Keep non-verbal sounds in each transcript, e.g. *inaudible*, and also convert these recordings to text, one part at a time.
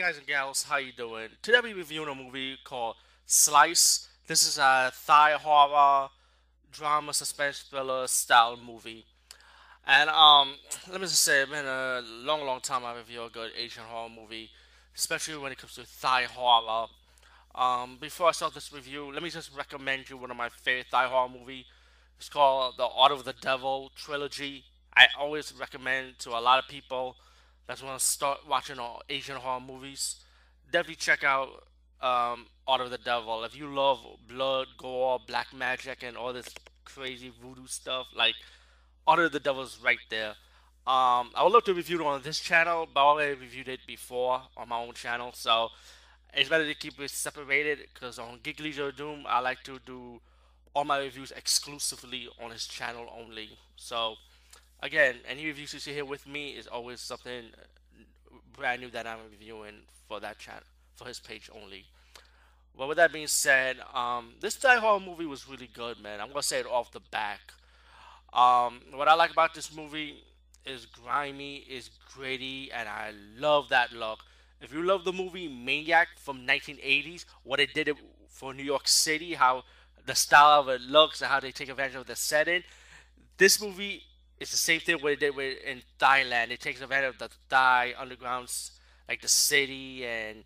Guys and gals, how you doing? Today we're reviewing a movie called Slice. This is a Thai horror, drama, suspense thriller style movie. And um, let me just say, it's been a long, long time I've reviewed a good Asian horror movie, especially when it comes to Thai horror. Um, before I start this review, let me just recommend you one of my favorite Thai horror movie. It's called The Art of the Devil trilogy. I always recommend to a lot of people that want to start watching all Asian horror movies. Definitely check out um, Art of the Devil. If you love blood, gore, black magic, and all this crazy voodoo stuff, like Art of the Devil's right there. Um, I would love to review it on this channel, but I already reviewed it before on my own channel, so it's better to keep it separated because on Geek Legion of Doom, I like to do all my reviews exclusively on his channel only. So, again, any reviews you see here with me is always something brand new that I'm reviewing for that channel, for his page only. But with that being said, um, this Thai horror movie was really good, man. I'm gonna say it off the back. Um, what I like about this movie is grimy, is gritty, and I love that look. If you love the movie Maniac from 1980s, what it did for New York City, how the style of it looks, and how they take advantage of the setting, this movie is the same thing what it did with in Thailand. It takes advantage of the Thai undergrounds, like the city and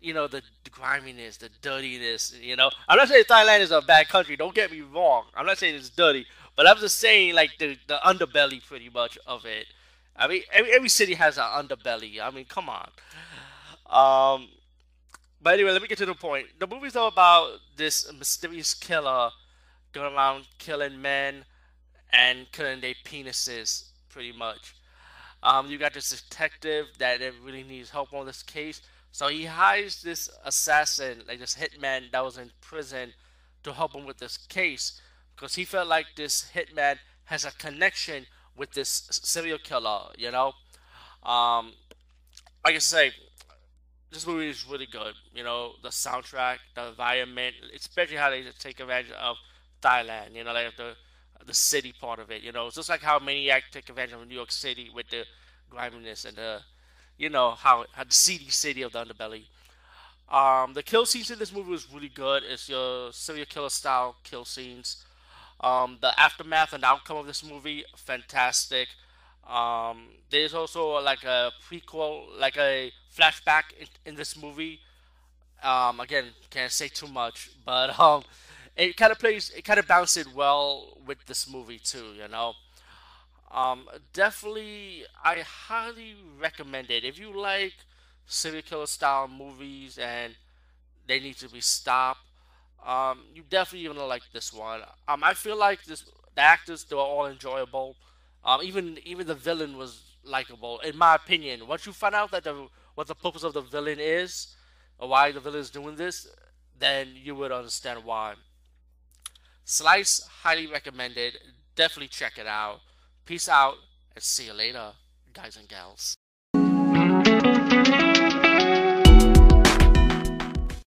you know the, the griminess, the dirtiness. You know, I'm not saying Thailand is a bad country. Don't get me wrong. I'm not saying it's dirty, but I'm just saying like the the underbelly pretty much of it. I mean, every, every city has an underbelly. I mean, come on. Um, but anyway, let me get to the point. The movie's all about this mysterious killer going around killing men and killing their penises, pretty much. Um, you got this detective that really needs help on this case, so he hires this assassin, like this hitman that was in prison, to help him with this case because he felt like this hitman has a connection with this serial killer. You know, um, like I say, this movie is really good. You know, the soundtrack, the environment, especially how they take advantage of Thailand. You know, like the the city part of it. You know, it's just like how Maniac took advantage of New York City with the griminess and the, you know, how, how the seedy city of the underbelly. Um, the kill scenes in this movie was really good. It's your serial killer style kill scenes. Um, the aftermath and outcome of this movie, fantastic. Um, there's also like a prequel, like a flashback in, in this movie. Um, again, can't say too much, but *laughs* um, it kind of plays, it kind of bounced well with this movie too. You know, um, definitely, I highly recommend it if you like serial killer style movies and they need to be stopped. Um, you definitely gonna like this one. Um, I feel like this the actors they were all enjoyable. Um, even even the villain was likable in my opinion. Once you find out that the what the purpose of the villain is, or why the villain is doing this, then you would understand why. Slice, highly recommended. Definitely check it out. Peace out and see you later, guys and gals.